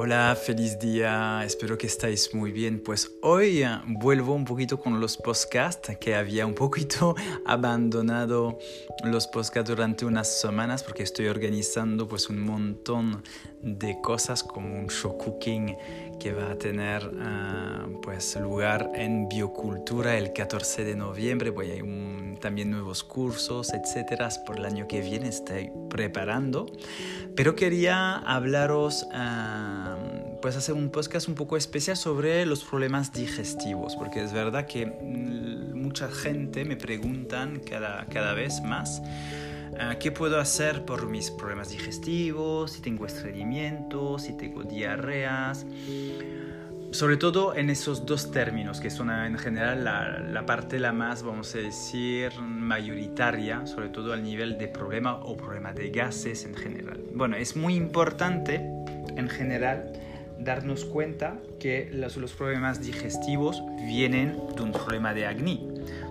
Hola, feliz día, espero que estáis muy bien. Pues hoy eh, vuelvo un poquito con los podcasts, que había un poquito abandonado los podcasts durante unas semanas porque estoy organizando pues un montón de cosas como un show cooking que va a tener eh, pues lugar en biocultura el 14 de noviembre. Pues hay también nuevos cursos, etcétera, por el año que viene estoy preparando. Pero quería hablaros... Uh, pues hacer un podcast un poco especial sobre los problemas digestivos, porque es verdad que mm, mucha gente me preguntan cada, cada vez más ah, qué puedo hacer por mis problemas digestivos, si tengo estreñimiento, si tengo diarreas. Sobre todo en esos dos términos, que son en general la, la, parte la más, vamos a decir, mayoritaria, sobre todo al nivel de problema o problema de gases en general. Bueno, es muy importante en general darnos cuenta que los, problemas digestivos vienen de un problema de acné,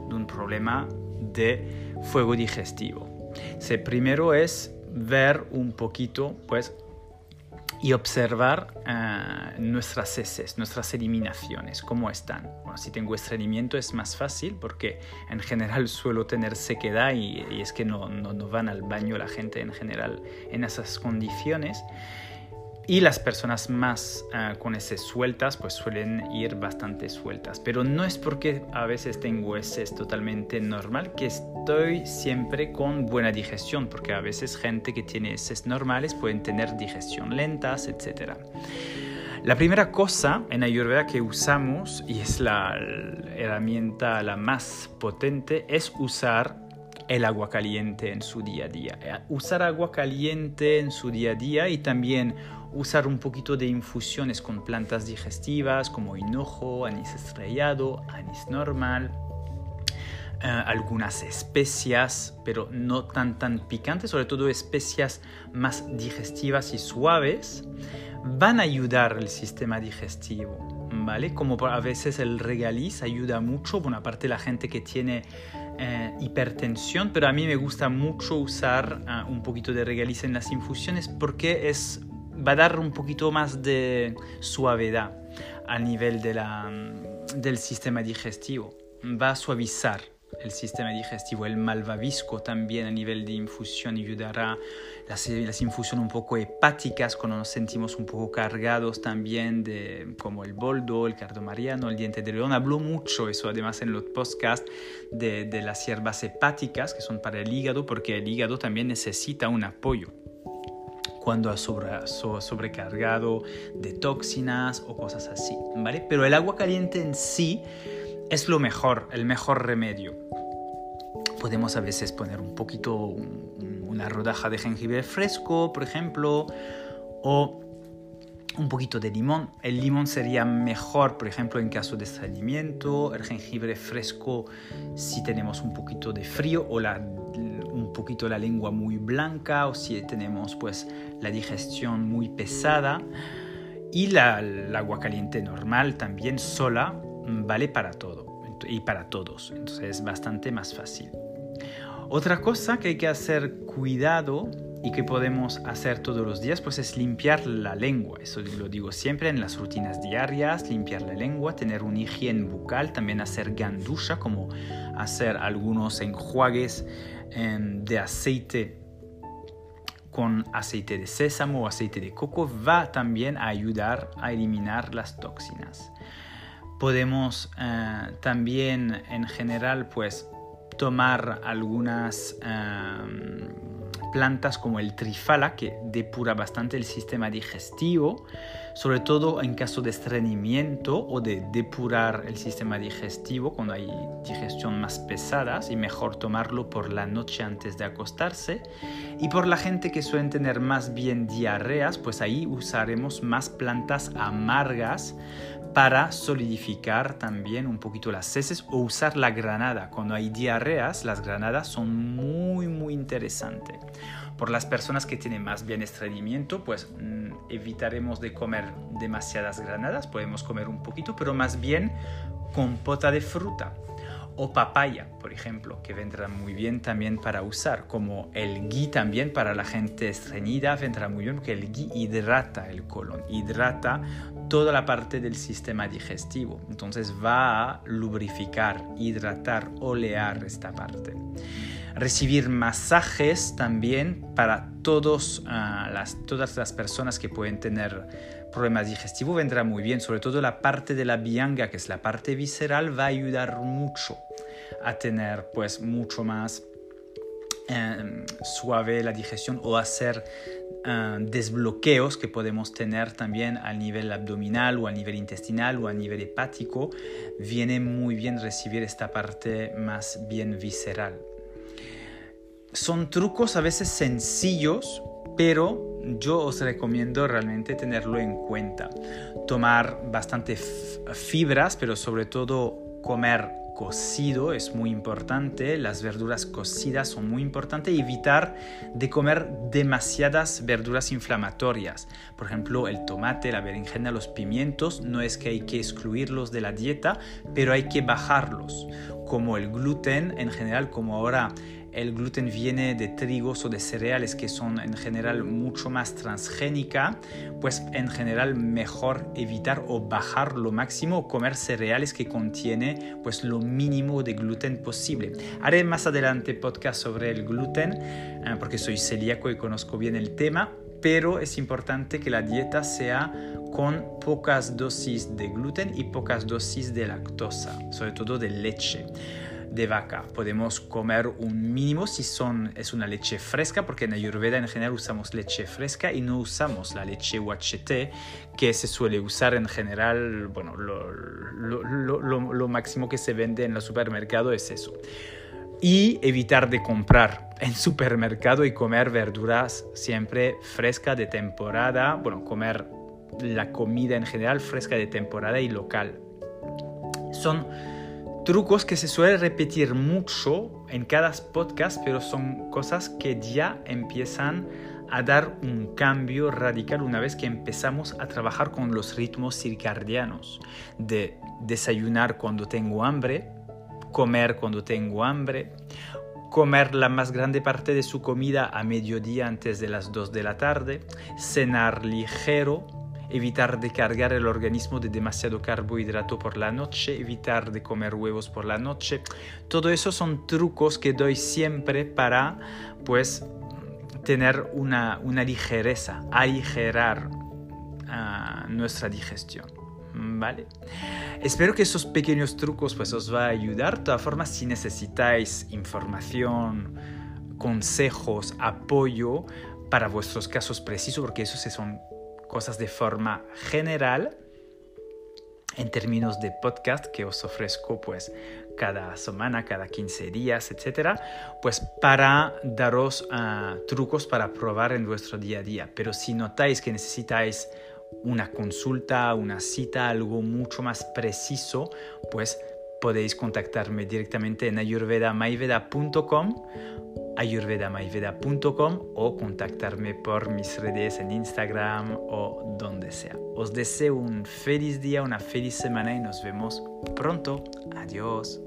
de un problema de fuego digestivo. El primero es ver un poquito, pues, y observar uh, nuestras heces, nuestras eliminaciones, cómo están. Bueno, si tengo estreñimiento es más fácil porque en general suelo tener sequedad y, y es que no, no, no, van al baño la gente en general en esas condiciones. Y las personas más uh, con heces sueltas pues suelen ir bastante sueltas. Pero no es porque a veces tengo heces totalmente normal que estoy siempre con buena digestión, porque a veces gente que tiene heces normales pueden tener digestión lentas, etc. La primera cosa en Ayurveda que usamos, y es la herramienta la más potente, es usar el agua caliente en su día a día. Eh, usar agua caliente en su día a día y también usar un poquito de infusiones con plantas digestivas como hinojo, anís estrellado, anís normal, eh, algunas especias, pero no tan tan picantes, sobre todo especias más digestivas y suaves, van a ayudar al sistema digestivo, ¿vale? Como a veces el regaliz ayuda mucho, bueno, aparte la gente que tiene eh, hipertensión, pero a mí me gusta mucho usar uh, un poquito de regaliz en las infusiones porque es va a dar un poquito más de suavidad a nivel de la, del sistema digestivo. Va a suavizar el sistema digestivo. El malvavisco también a nivel de infusión ayudará. Las, las infusiones un poco hepáticas, cuando nos sentimos un poco cargados también, de, como el boldo, el cardomariano, el diente de león. Hablo mucho eso además en los podcasts de, de las hierbas hepáticas que son para el hígado, porque el hígado también necesita un apoyo cuando ha sobre, sobrecargado de toxinas o cosas así, ¿vale? Pero el agua caliente en sí es lo mejor, el mejor remedio. Podemos a veces poner un poquito, una rodaja de jengibre fresco, por ejemplo, o un poquito de limón. El limón sería mejor, por ejemplo, en caso de estreñimiento, el jengibre fresco si tenemos un poquito de frío o la un poquito la lengua muy blanca o si tenemos pues la digestión muy pesada. Y la, el agua caliente normal también sola vale para todo y para todos. Entonces es bastante más fácil. Otra cosa que hay que hacer cuidado y que podemos hacer todos los días pues es limpiar la lengua. Eso lo digo siempre en las rutinas diarias limpiar la lengua tener un higiene bucal también hacer gandusha como hacer algunos enjuagues de aceite con aceite de sésamo o aceite de coco va también a ayudar a eliminar las toxinas. Podemos eh, también en general pues tomar algunas em, plantas como el trifala que depura bastante el sistema digestivo sobre todo en caso de estreñimiento o de depurar el sistema digestivo cuando hay digestión más pesadas y mejor tomarlo por la noche antes de acostarse. Y por la gente que suele tener más bien diarreas, pues ahí usaremos más plantas amargas para solidificar también un poquito las heces o usar la granada. Cuando hay diarreas, las granadas son muy muy interesantes. Por las personas que tienen más bien estreñimiento, pues evitaremos de comer demasiadas granadas, podemos comer un poquito, pero más bien compota de fruta o papaya, por ejemplo, que vendrá muy bien también para usar, como el ghee también para la gente estreñida vendrá muy bien porque el ghee hidrata el colon, hidrata toda la parte del sistema digestivo, entonces va a lubrificar, hidratar, olear esta parte recibir masajes también para todos, ah, las, todas las personas que pueden tener problemas digestivos. Vendrá muy bien, sobre todo la parte de la bianga, que es la parte visceral, va a ayudar mucho a tener pues mucho más em, suave la digestión o hacer ah, desbloqueos que podemos tener también a nivel abdominal o a nivel intestinal o a nivel hepático, viene muy bien recibir esta parte más bien visceral son trucos a veces sencillos, pero yo os recomiendo realmente tenerlo en cuenta. Tomar bastante fibras, pero sobre todo comer cocido es muy importante, las verduras cocidas son muy importantes evitar de comer demasiadas verduras inflamatorias. Por ejemplo, el tomate, la berenjena, los pimientos, no es que hay que excluirlos de la dieta, pero hay que bajarlos. Como el gluten en general, como ahora el gluten viene de trigos o de cereales que son en general mucho más transgénica, pues en general mejor evitar o bajar lo máximo o comer cereales que contiene pues lo mínimo de gluten posible. Haré más adelante podcast sobre el gluten eh, porque soy celíaco y conozco bien el tema, pero es importante que la dieta sea con pocas dosis de gluten y pocas dosis de lactosa, sobre todo de leche de vaca. Podemos comer un mínimo si son, es una leche fresca, porque en Ayurveda en general usamos leche fresca y no usamos la leche UHT, que se suele usar en general, bueno, lo, lo, lo, máximo que se vende en el supermercado es eso. Y evitar de comprar en supermercado y comer verduras siempre fresca de temporada, bueno, comer la comida en general fresca de temporada y local. Son trucos que se suele repetir mucho en cada podcast, pero son cosas que ya empiezan a dar un cambio radical una vez que empezamos a trabajar con los ritmos circadianos, de desayunar cuando tengo hambre, comer cuando tengo hambre, comer la más grande parte de su comida a mediodía antes de las 2 de la tarde, cenar ligero, evitar de cargar el organismo de demasiado carbohidrato por la noche, evitar de comer huevos por la noche. Todo eso son trucos que doy siempre para pues tener una, una ligereza, aligerar ah, nuestra digestión. ¿Vale? Espero que esos pequeños trucos pues os va a ayudar. De todas formas, si necesitáis información, consejos, apoyo para vuestros casos precisos, porque esos son cosas de forma general en términos de podcast que os ofrezco pues cada semana, cada 15 días, etcétera, pues para daros ah, trucos para probar en vuestro día a día. Pero si notáis que necesitáis una consulta, una cita, algo mucho más preciso, pues podéis contactarme directamente en ayurvedamaiveda.com ayurvedamaiveda.com o contactarme por mis redes en Instagram o donde sea. Os deseo un feliz día, una feliz semana y nos vemos pronto. Adiós.